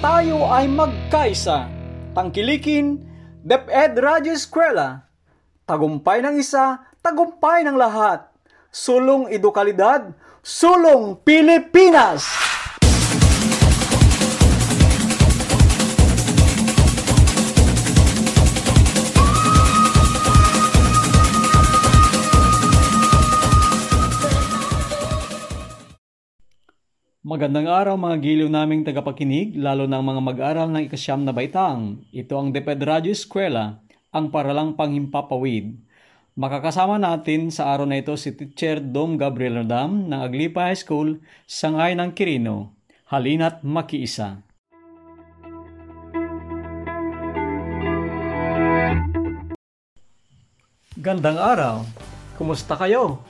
tayo ay magkaisa. Tangkilikin, DepEd Radyo Eskwela. Tagumpay ng isa, tagumpay ng lahat. Sulong edukalidad, sulong Pilipinas! Magandang araw mga giliw naming tagapakinig, lalo ng mga mag-aral ng ikasyam na baitang. Ito ang DepEd Radio Eskwela, ang paralang panghimpapawid. Makakasama natin sa araw na ito si Teacher Dom Gabriel Radam ng Aglipa High School, Sangay ng Quirino. Halina't makiisa. Gandang araw! Kumusta kayo?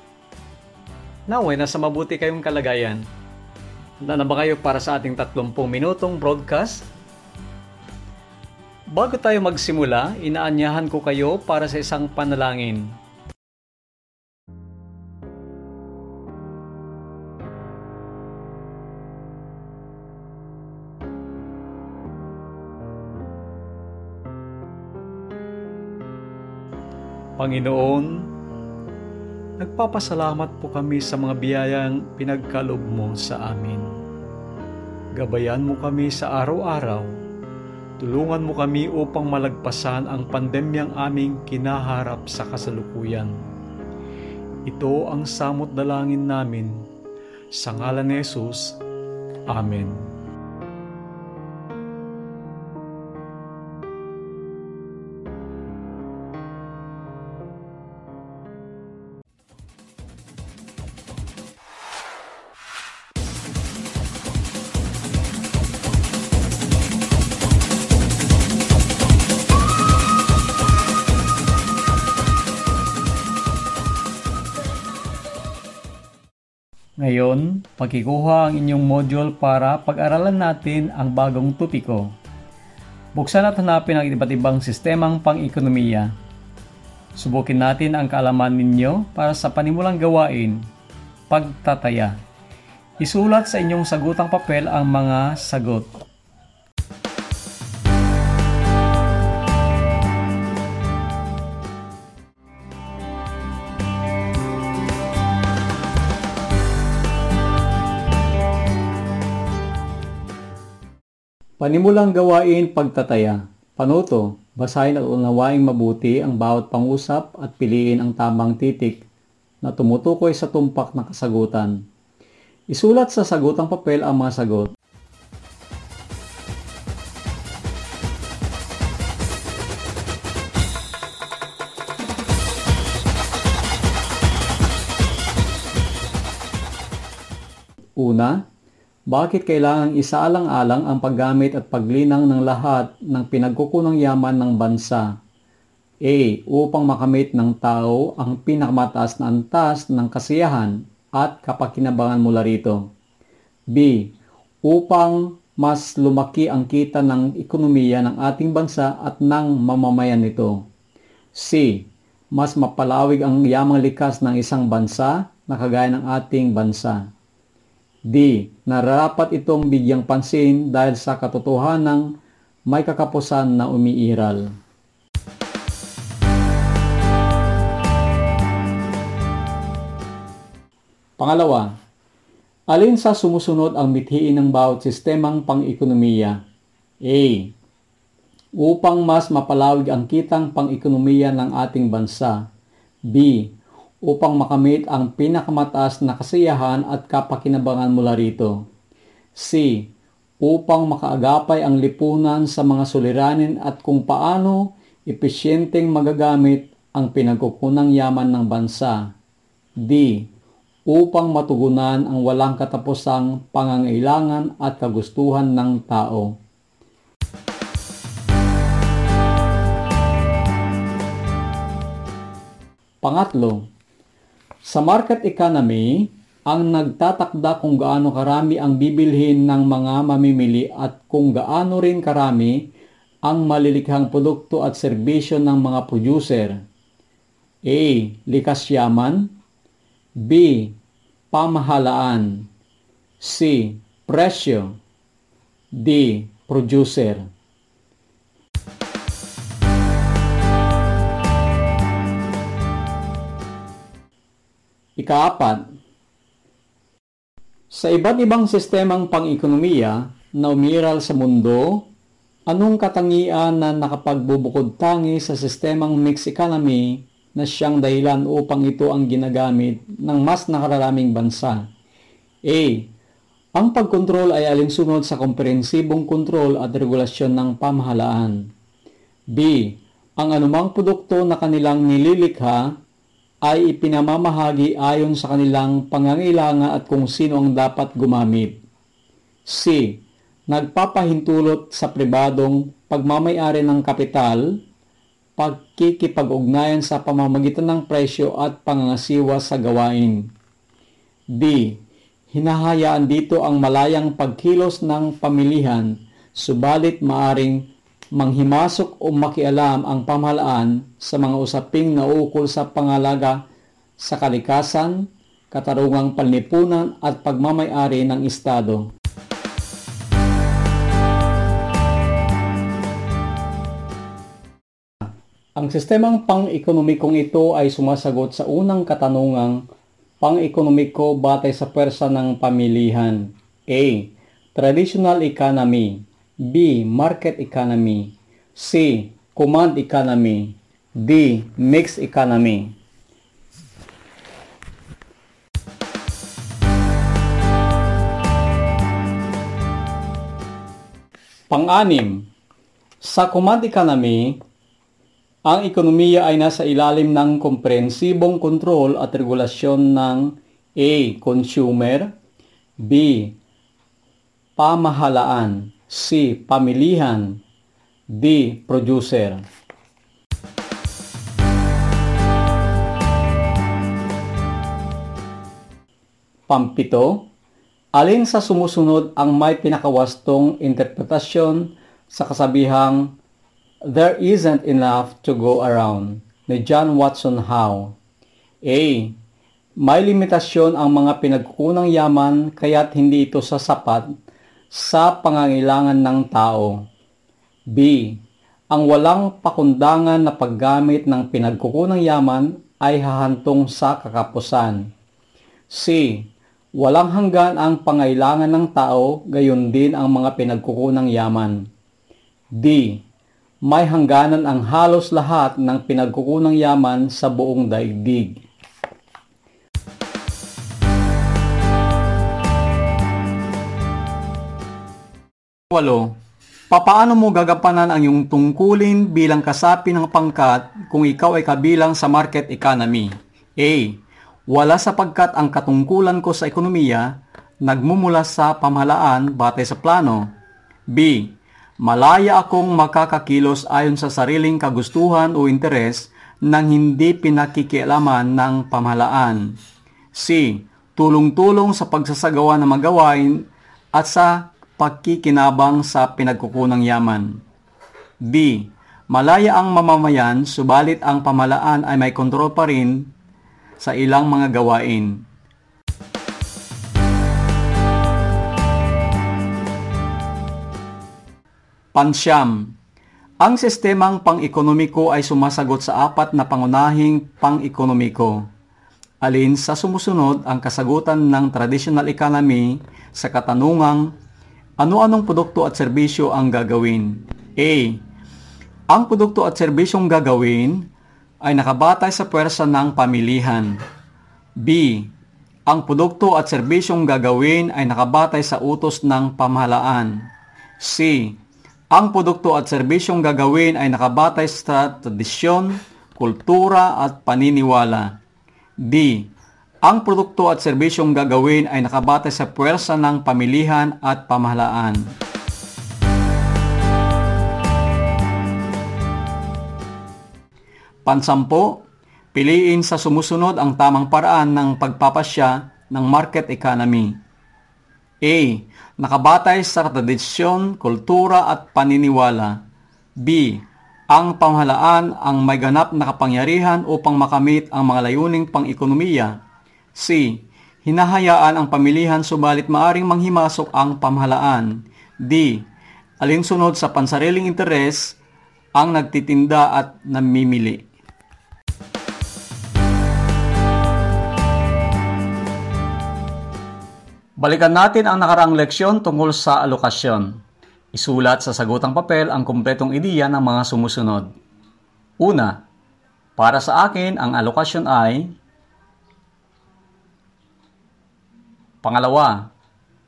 Naway, nasa mabuti kayong kalagayan. Handa na ba kayo para sa ating 30 minutong broadcast? Bago tayo magsimula, inaanyahan ko kayo para sa isang panalangin. Panginoon, nagpapasalamat po kami sa mga biyayang pinagkalob mo sa amin. Gabayan mo kami sa araw-araw. Tulungan mo kami upang malagpasan ang pandemyang aming kinaharap sa kasalukuyan. Ito ang samot dalangin namin. Sa ngalan ni Jesus. Amen. Ngayon, pagkikuha ang inyong module para pag-aralan natin ang bagong topiko. Buksan at hanapin ang iba't ibang sistemang pang-ekonomiya. Subukin natin ang kaalaman ninyo para sa panimulang gawain, pagtataya. Isulat sa inyong sagutang papel ang mga sagot. Panimulang gawain pagtataya. Panuto, basahin at unawaing mabuti ang bawat pangusap at piliin ang tamang titik na tumutukoy sa tumpak na kasagutan. Isulat sa sagutang papel ang mga sagot. Una, bakit kailangang isaalang-alang ang paggamit at paglinang ng lahat ng pinagkukunang yaman ng bansa? A. Upang makamit ng tao ang pinakamataas na antas ng kasiyahan at kapakinabangan mula rito. B. Upang mas lumaki ang kita ng ekonomiya ng ating bansa at ng mamamayan nito. C. Mas mapalawig ang yamang likas ng isang bansa na kagaya ng ating bansa. D. Nararapat itong bigyang pansin dahil sa katotohanang may kakapusan na umiiral. Pangalawa, alin sa sumusunod ang mithiin ng bawat sistemang pang-ekonomiya? A. Upang mas mapalawig ang kitang pang-ekonomiya ng ating bansa. B upang makamit ang pinakamataas na kasiyahan at kapakinabangan mula rito. C. Upang makaagapay ang lipunan sa mga suliranin at kung paano epesyenteng magagamit ang pinagkukunang yaman ng bansa. D. Upang matugunan ang walang katapusang pangangailangan at kagustuhan ng tao. Pangatlo, sa market economy, ang nagtatakda kung gaano karami ang bibilhin ng mga mamimili at kung gaano rin karami ang malilikhang produkto at serbisyo ng mga producer. A. Likas yaman B. Pamahalaan C. Presyo. D. Producer. Ikaapat, sa iba't ibang sistemang pang-ekonomiya na umiral sa mundo, anong katangian na nakapagbubukod tangi sa sistemang mixed economy na siyang dahilan upang ito ang ginagamit ng mas nakararaming bansa? A. Ang pagkontrol ay alinsunod sa komprehensibong kontrol at regulasyon ng pamahalaan. B. Ang anumang produkto na kanilang nililikha ay ipinamamahagi ayon sa kanilang pangangailangan at kung sino ang dapat gumamit. C. Nagpapahintulot sa pribadong pagmamayari ng kapital, pagkikipag-ugnayan sa pamamagitan ng presyo at pangangasiwa sa gawain. D. Hinahayaan dito ang malayang pagkilos ng pamilihan, subalit maaring manghimasok o makialam ang pamahalaan sa mga usaping naukol sa pangalaga sa kalikasan, katarungang panlipunan at pagmamayari ng Estado. Ang sistemang pang-ekonomikong ito ay sumasagot sa unang katanungang pang-ekonomiko batay sa pwersa ng pamilihan. A. Traditional economy B. Market economy C. Command economy D. Mixed economy Pang-anim, sa command economy, ang ekonomiya ay nasa ilalim ng komprehensibong kontrol at regulasyon ng A. Consumer B. Pamahalaan C. Pamilihan D. Producer Pampito, alin sa sumusunod ang may pinakawastong interpretasyon sa kasabihang There isn't enough to go around ni John Watson Howe? A. May limitasyon ang mga pinagkukunang yaman kaya't hindi ito sasapat sa pangangailangan ng tao. B. Ang walang pakundangan na paggamit ng pinagkukunang yaman ay hahantong sa kakapusan. C. Walang hanggan ang pangailangan ng tao, gayon din ang mga pinagkukunang yaman. D. May hangganan ang halos lahat ng pinagkukunang yaman sa buong daigdig. 8. Papaano mo gagampanan ang iyong tungkulin bilang kasapi ng pangkat kung ikaw ay kabilang sa market economy? A. Wala sapagkat ang katungkulan ko sa ekonomiya nagmumula sa pamahalaan batay sa plano. B. Malaya akong makakakilos ayon sa sariling kagustuhan o interes nang hindi pinakikialaman ng pamahalaan. C. Tulong-tulong sa pagsasagawa ng magawain at sa pagkikinabang sa pinagkukunang yaman. B. Malaya ang mamamayan subalit ang pamalaan ay may kontrol pa rin sa ilang mga gawain. Pansyam Ang sistemang pang-ekonomiko ay sumasagot sa apat na pangunahing pang-ekonomiko. Alin sa sumusunod ang kasagutan ng traditional economy sa katanungang ano-anong produkto at serbisyo ang gagawin? A. Ang produkto at serbisyong gagawin ay nakabatay sa puwersa ng pamilihan. B. Ang produkto at serbisyong gagawin ay nakabatay sa utos ng pamahalaan. C. Ang produkto at serbisyong gagawin ay nakabatay sa tradisyon, kultura at paniniwala. D ang produkto at serbisyong gagawin ay nakabatay sa puwersa ng pamilihan at pamahalaan. Pansampo, piliin sa sumusunod ang tamang paraan ng pagpapasya ng market economy. A. Nakabatay sa tradisyon, kultura at paniniwala. B. Ang pamahalaan ang may ganap na kapangyarihan upang makamit ang mga layuning pang-ekonomiya C. Hinahayaan ang pamilihan subalit maaring manghimasok ang pamahalaan. D. Alinsunod sa pansariling interes ang nagtitinda at namimili. Balikan natin ang nakaraang leksyon tungkol sa alokasyon. Isulat sa sagutang papel ang kumpletong ideya ng mga sumusunod. Una, para sa akin ang alokasyon ay Pangalawa,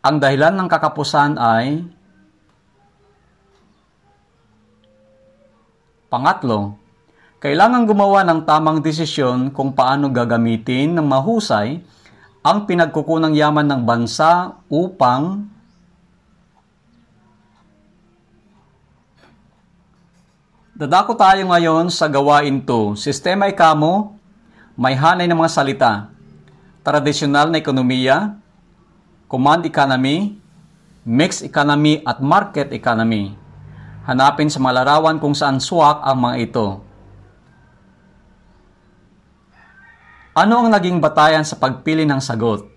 ang dahilan ng kakapusan ay Pangatlo, kailangan gumawa ng tamang desisyon kung paano gagamitin ng mahusay ang pinagkukunang yaman ng bansa upang Dadako tayo ngayon sa gawain to. Sistema ikamo, may hanay ng mga salita. Tradisyonal na ekonomiya, command economy, mixed economy at market economy. Hanapin sa mga larawan kung saan swak ang mga ito. Ano ang naging batayan sa pagpili ng sagot?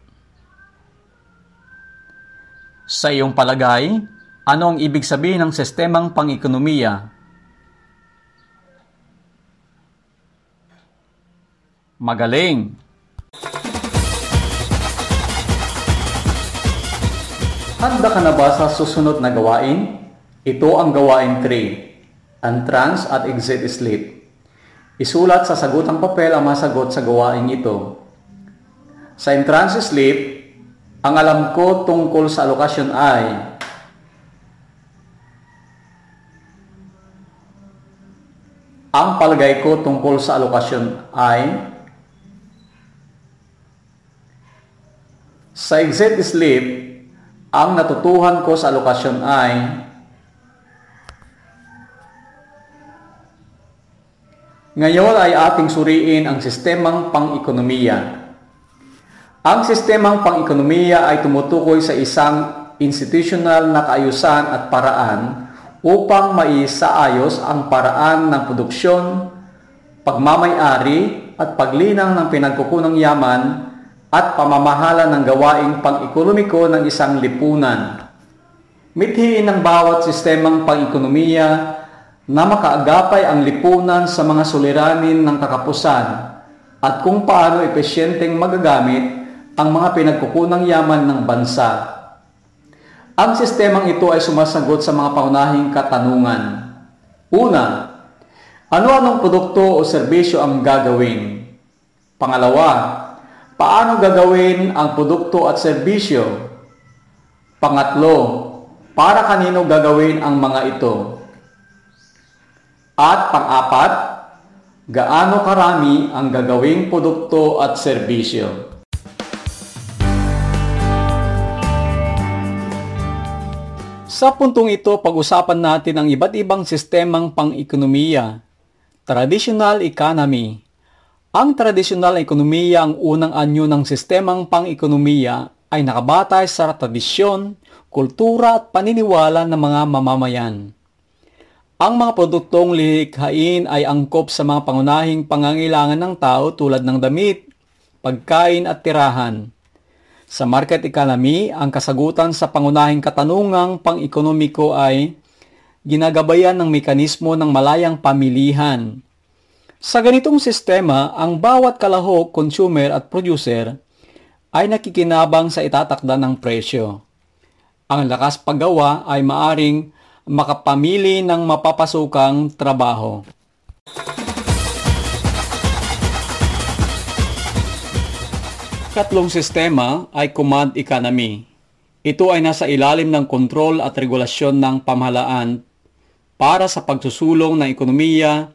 Sa iyong palagay, ano ang ibig sabihin ng sistemang pang-ekonomiya? Magaling! Handa ka na ba sa susunod na gawain? Ito ang gawain 3, entrance at exit slip. Isulat sa sagutang papel ang masagot sa gawain ito. Sa entrance slip, ang alam ko tungkol sa alokasyon ay Ang palagay ko tungkol sa alokasyon ay Sa exit slip, ang natutuhan ko sa alokasyon ay Ngayon ay ating suriin ang sistemang pang-ekonomiya. Ang sistemang pang-ekonomiya ay tumutukoy sa isang institutional na kaayusan at paraan upang maisaayos ang paraan ng produksyon, pagmamayari at paglinang ng pinagkukunang yaman at pamamahala ng gawaing pang-ekonomiko ng isang lipunan. Mithiin ng bawat sistemang pang-ekonomiya na makaagapay ang lipunan sa mga suliranin ng kakapusan at kung paano epesyenteng magagamit ang mga pinagkukunang yaman ng bansa. Ang sistemang ito ay sumasagot sa mga paunahing katanungan. Una, ano-anong produkto o serbisyo ang gagawin? Pangalawa, paano gagawin ang produkto at serbisyo? Pangatlo, para kanino gagawin ang mga ito? At pang-apat, gaano karami ang gagawing produkto at serbisyo. Sa puntong ito, pag-usapan natin ang iba't ibang sistemang pang-ekonomiya. Traditional economy. Ang traditional ekonomiya ang unang anyo ng sistemang pang-ekonomiya ay nakabatay sa tradisyon, kultura at paniniwala ng mga mamamayan. Ang mga produktong lilikhain ay angkop sa mga pangunahing pangangailangan ng tao tulad ng damit, pagkain at tirahan. Sa market economy, ang kasagutan sa pangunahing katanungang pang-ekonomiko ay ginagabayan ng mekanismo ng malayang pamilihan. Sa ganitong sistema, ang bawat kalahok, consumer at producer ay nakikinabang sa itatakda ng presyo. Ang lakas paggawa ay maaring makapamili ng mapapasukang trabaho. Katlong sistema ay command economy. Ito ay nasa ilalim ng kontrol at regulasyon ng pamahalaan para sa pagsusulong ng ekonomiya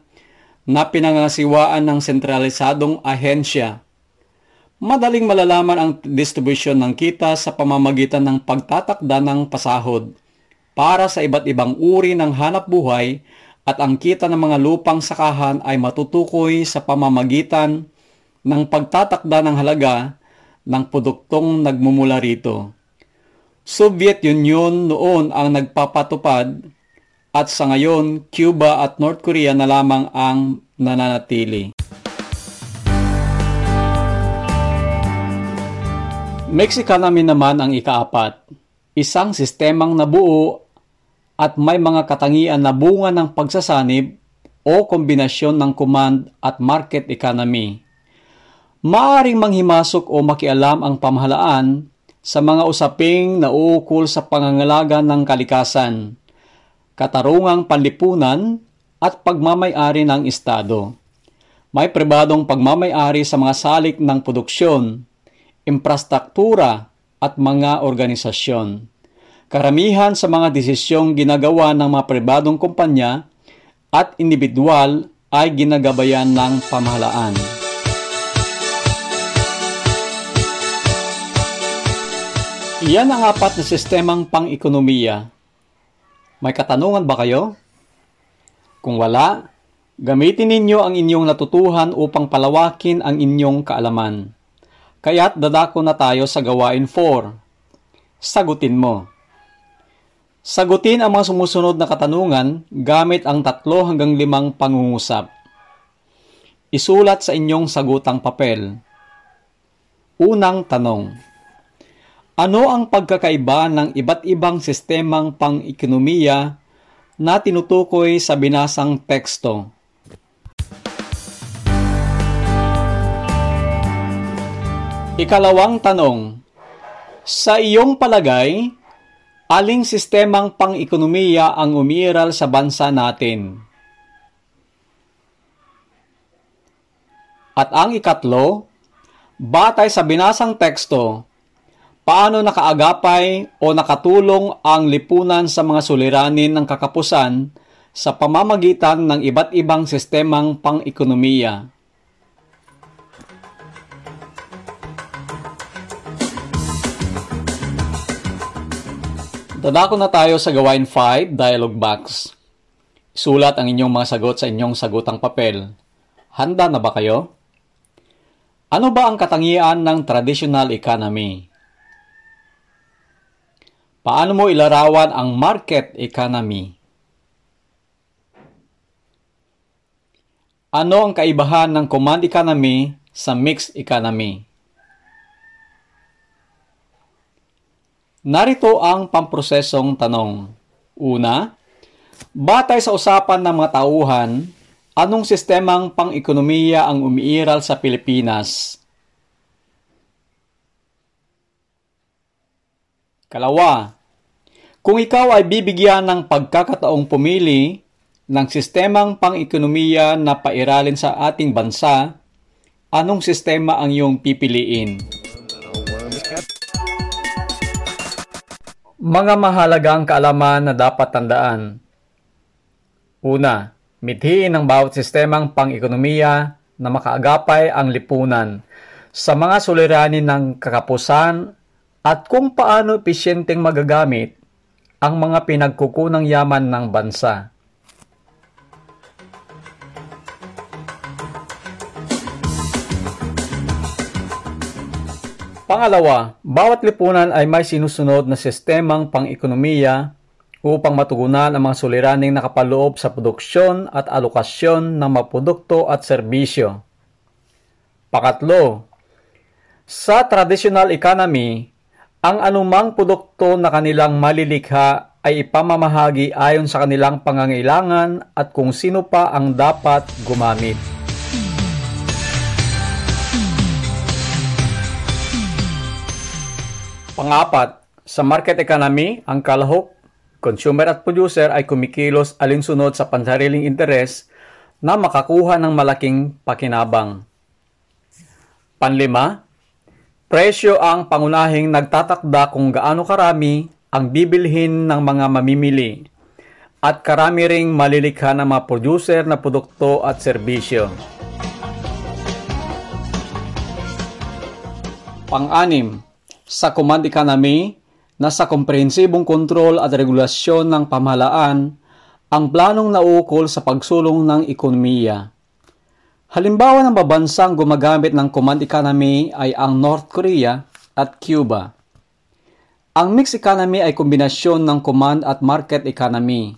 na pinangasiwaan ng sentralisadong ahensya. Madaling malalaman ang distribution ng kita sa pamamagitan ng pagtatakda ng pasahod para sa iba't ibang uri ng hanap buhay at ang kita ng mga lupang sakahan ay matutukoy sa pamamagitan ng pagtatakda ng halaga ng produktong nagmumula rito. Soviet Union noon ang nagpapatupad at sa ngayon Cuba at North Korea na lamang ang nananatili. Economy naman ang ikaapat, isang sistemang nabuo at may mga katangian na bunga ng pagsasanib o kombinasyon ng command at market economy. Maaring manghimasok o makialam ang pamahalaan sa mga usaping nauukol sa pangangalaga ng kalikasan, katarungang panlipunan at pagmamayari ng Estado. May pribadong pagmamayari sa mga salik ng produksyon, infrastruktura at mga organisasyon. Karamihan sa mga desisyong ginagawa ng mga pribadong kumpanya at individual ay ginagabayan ng pamahalaan. Iyan ang apat na sistemang pang-ekonomiya. May katanungan ba kayo? Kung wala, gamitin ninyo ang inyong natutuhan upang palawakin ang inyong kaalaman. Kaya't dadako na tayo sa gawain 4. Sagutin mo. Sagutin ang mga sumusunod na katanungan gamit ang tatlo hanggang limang pangungusap. Isulat sa inyong sagutang papel. Unang tanong. Ano ang pagkakaiba ng iba't ibang sistemang pang-ekonomiya na tinutukoy sa binasang teksto? Ikalawang tanong, sa iyong palagay, aling sistemang pang-ekonomiya ang umiiral sa bansa natin? At ang ikatlo, batay sa binasang teksto, paano nakaagapay o nakatulong ang lipunan sa mga suliranin ng kakapusan sa pamamagitan ng iba't ibang sistemang pang-ekonomiya? Dadako na tayo sa gawain 5, dialogue box. Sulat ang inyong mga sagot sa inyong sagutang papel. Handa na ba kayo? Ano ba ang katangian ng traditional economy? Paano mo ilarawan ang market economy? Ano ang kaibahan ng command economy sa mixed economy? Narito ang pamprosesong tanong. Una, batay sa usapan ng mga tauhan, anong sistemang pang-ekonomiya ang umiiral sa Pilipinas? Kalawa, kung ikaw ay bibigyan ng pagkakataong pumili ng sistemang pang-ekonomiya na pairalin sa ating bansa, anong sistema ang iyong pipiliin? Mga mahalagang kaalaman na dapat tandaan. Una, mithiin ang bawat sistemang pang-ekonomiya na makaagapay ang lipunan sa mga suliranin ng kakapusan at kung paano epesyenteng magagamit ang mga pinagkukunang yaman ng bansa. Pangalawa, bawat lipunan ay may sinusunod na sistemang pang-ekonomiya upang matugunan ang mga suliraning nakapaloob sa produksyon at alokasyon ng mga produkto at serbisyo. Pakatlo, sa traditional economy, ang anumang produkto na kanilang malilikha ay ipamamahagi ayon sa kanilang pangangailangan at kung sino pa ang dapat gumamit. Pangapat, sa market economy, ang kalahok, consumer at producer ay kumikilos alinsunod sa pansariling interes na makakuha ng malaking pakinabang. Panlima, presyo ang pangunahing nagtatakda kung gaano karami ang bibilhin ng mga mamimili at karami ring malilikha ng mga producer na produkto at serbisyo. Pang-anim, sa command economy na sa komprehensibong kontrol at regulasyon ng pamahalaan ang planong naukol sa pagsulong ng ekonomiya. Halimbawa ng babansang gumagamit ng command economy ay ang North Korea at Cuba. Ang mixed economy ay kombinasyon ng command at market economy.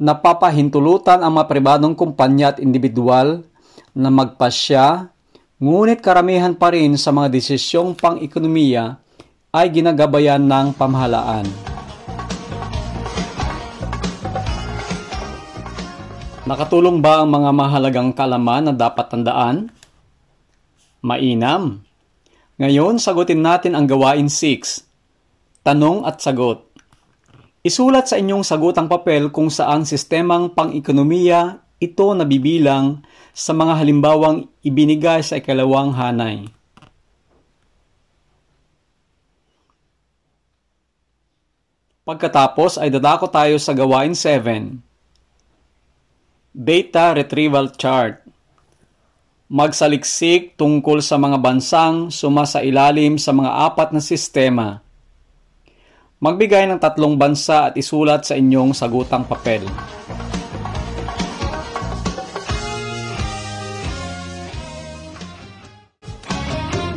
Napapahintulutan ang mga pribadong kumpanya at individual na magpasya Ngunit karamihan pa rin sa mga desisyong pang-ekonomiya ay ginagabayan ng pamahalaan. Nakatulong ba ang mga mahalagang kalaman na dapat tandaan? Mainam. Ngayon, sagutin natin ang gawain 6. Tanong at sagot. Isulat sa inyong sagutang papel kung saan sistemang pang-ekonomiya ito nabibilang sa mga halimbawang ibinigay sa ikalawang hanay. Pagkatapos ay dadako tayo sa gawain 7. Data Retrieval Chart Magsaliksik tungkol sa mga bansang sumasailalim sa mga apat na sistema Magbigay ng tatlong bansa at isulat sa inyong sagutang papel.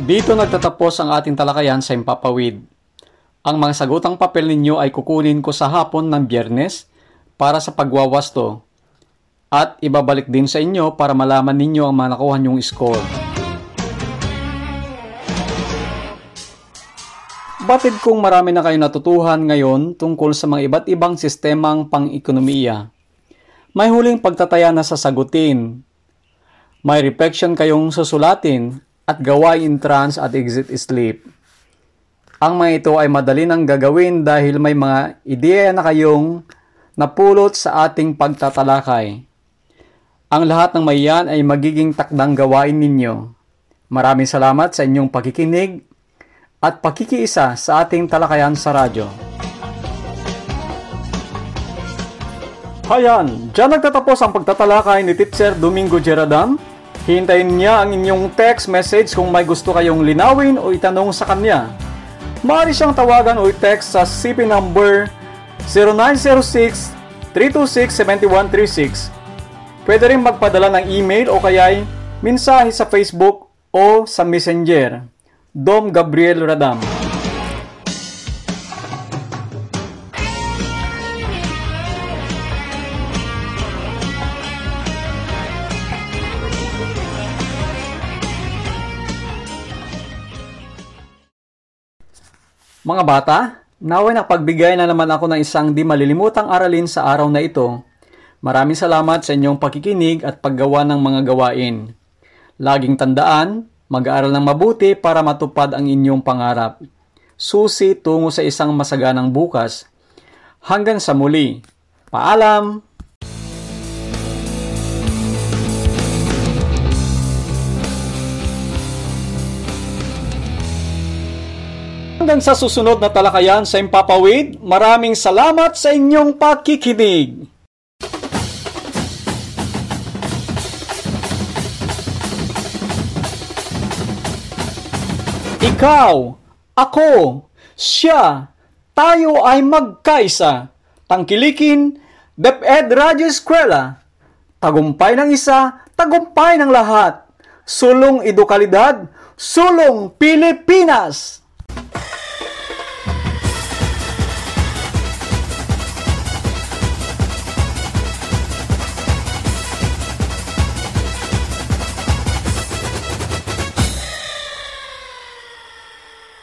Dito nagtatapos ang ating talakayan sa Impapawid. Ang mga sagutang papel ninyo ay kukunin ko sa hapon ng biyernes para sa pagwawasto at ibabalik din sa inyo para malaman ninyo ang mga nakuha nyong score. Batid kong marami na kayo natutuhan ngayon tungkol sa mga iba't ibang sistemang pang-ekonomiya. May huling pagtataya na sa sagutin. May reflection kayong susulatin at gawain trans at exit sleep. Ang mga ito ay madali nang gagawin dahil may mga ideya na kayong napulot sa ating pagtatalakay. Ang lahat ng mayan ay magiging takdang gawain ninyo. Maraming salamat sa inyong pakikinig at pakikiisa sa ating talakayan sa radyo. Hayan, dyan nagtatapos ang pagtatalakay ni Teacher Domingo Geradam. Hintayin niya ang inyong text message kung may gusto kayong linawin o itanong sa kanya. Maaari siyang tawagan o i-text sa CP number 0906-326-7136. Pwede rin magpadala ng email o kaya'y mensahe sa Facebook o sa Messenger. Dom Gabriel Radam. Mga bata, naway pagbigay na naman ako ng isang di malilimutang aralin sa araw na ito. Maraming salamat sa inyong pakikinig at paggawa ng mga gawain. Laging tandaan, Mag-aaral ng mabuti para matupad ang inyong pangarap. Susi tungo sa isang masaganang bukas. Hanggang sa muli. Paalam! Hanggang sa susunod na talakayan sa Impapawid, maraming salamat sa inyong pakikinig. Ikaw, ako, siya, tayo ay magkaisa. Tangkilikin, DepEd Radio Eskwela. Tagumpay ng isa, tagumpay ng lahat. Sulong edukalidad, sulong Pilipinas!